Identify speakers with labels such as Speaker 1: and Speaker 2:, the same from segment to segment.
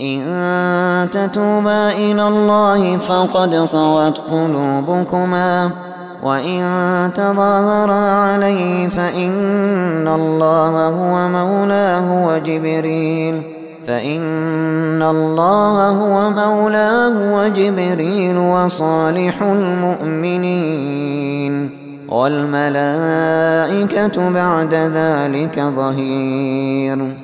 Speaker 1: إن تتوبا إلى الله فقد صوت قلوبكما. وإن تظاهرا عليه فإن الله هو مولاه وجبريل. فإن الله هو مولاه وجبريل وصالح المؤمنين. والملائكة بعد ذلك ظهير.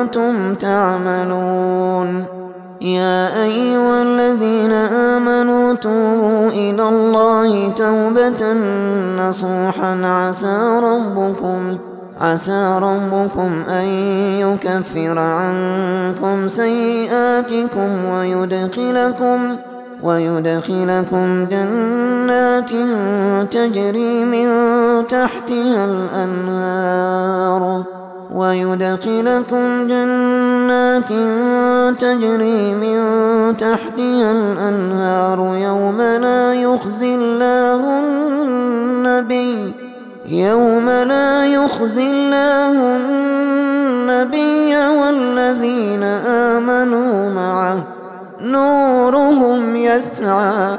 Speaker 1: كنتم تعملون. يا أيها الذين آمنوا توبوا إلى الله توبة نصوحا. عسى ربكم عسى ربكم أن يكفر عنكم سيئاتكم ويدخلكم ويدخلكم جنات تجري من تحتها الأنهار. ويدخلكم جنات تجري من تحتها الأنهار يوم لا يخزي الله النبي يوم لا يخزي الله النبي والذين آمنوا معه نورهم يسعى.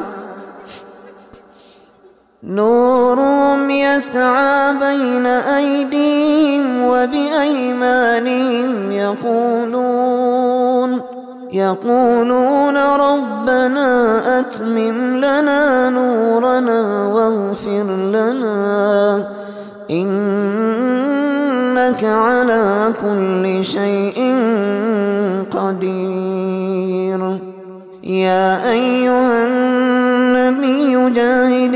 Speaker 1: نورهم يسعى بين أيديهم وبأيمانهم يقولون يقولون ربنا أتمم لنا نورنا واغفر لنا. إنك على كل شيء قدير. يا أيها النبي جاهد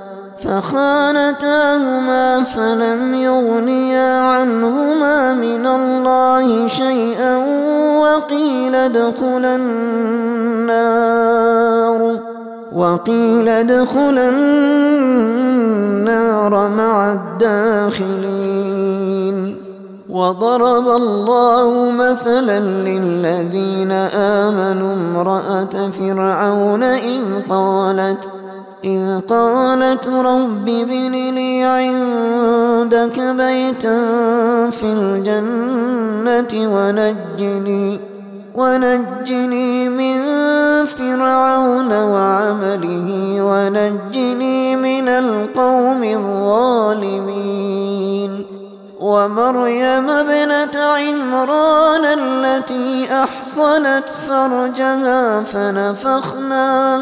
Speaker 1: فخانتاهما فلم يغنيا عنهما من الله شيئا وقيل ادخلا النار وقيل ادخلا النار مع الداخلين. وضرب الله مثلا للذين آمنوا امرأة فرعون إذ قالت إذ قالت رب ابن لي عندك بيتا في الجنة ونجني ونجني من فرعون وعمله ونجني من القوم الظالمين. ومريم ابنة عمران التي أحصنت فرجها فنفخنا